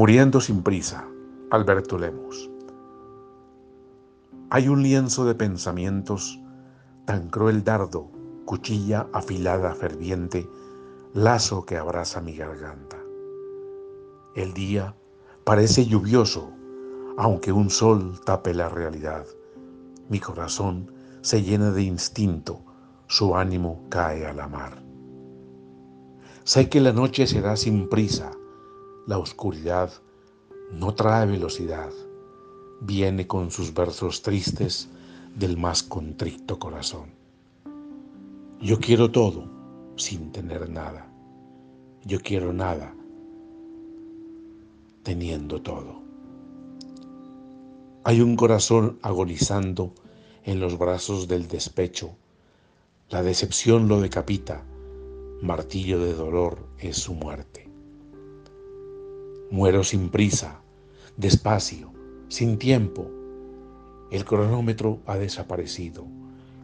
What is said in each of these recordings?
Muriendo sin prisa, Alberto Lemus. Hay un lienzo de pensamientos, tan cruel dardo, cuchilla afilada ferviente, lazo que abraza mi garganta. El día parece lluvioso, aunque un sol tape la realidad. Mi corazón se llena de instinto, su ánimo cae a la mar. Sé que la noche será sin prisa, la oscuridad no trae velocidad, viene con sus versos tristes del más contrito corazón. Yo quiero todo sin tener nada. Yo quiero nada teniendo todo. Hay un corazón agonizando en los brazos del despecho. La decepción lo decapita. Martillo de dolor es su muerte. Muero sin prisa, despacio, sin tiempo. El cronómetro ha desaparecido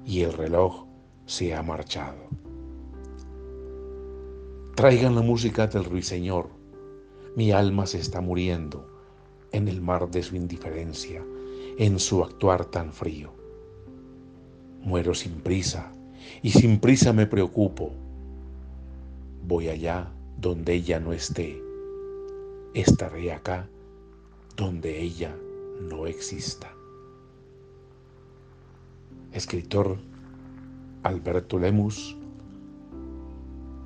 y el reloj se ha marchado. Traigan la música del ruiseñor. Mi alma se está muriendo en el mar de su indiferencia, en su actuar tan frío. Muero sin prisa y sin prisa me preocupo. Voy allá donde ella no esté estaré acá donde ella no exista. Escritor Alberto Lemus,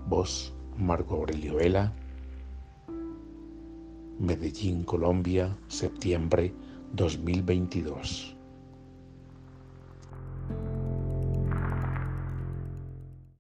voz Marco Aurelio Vela, Medellín, Colombia, septiembre 2022.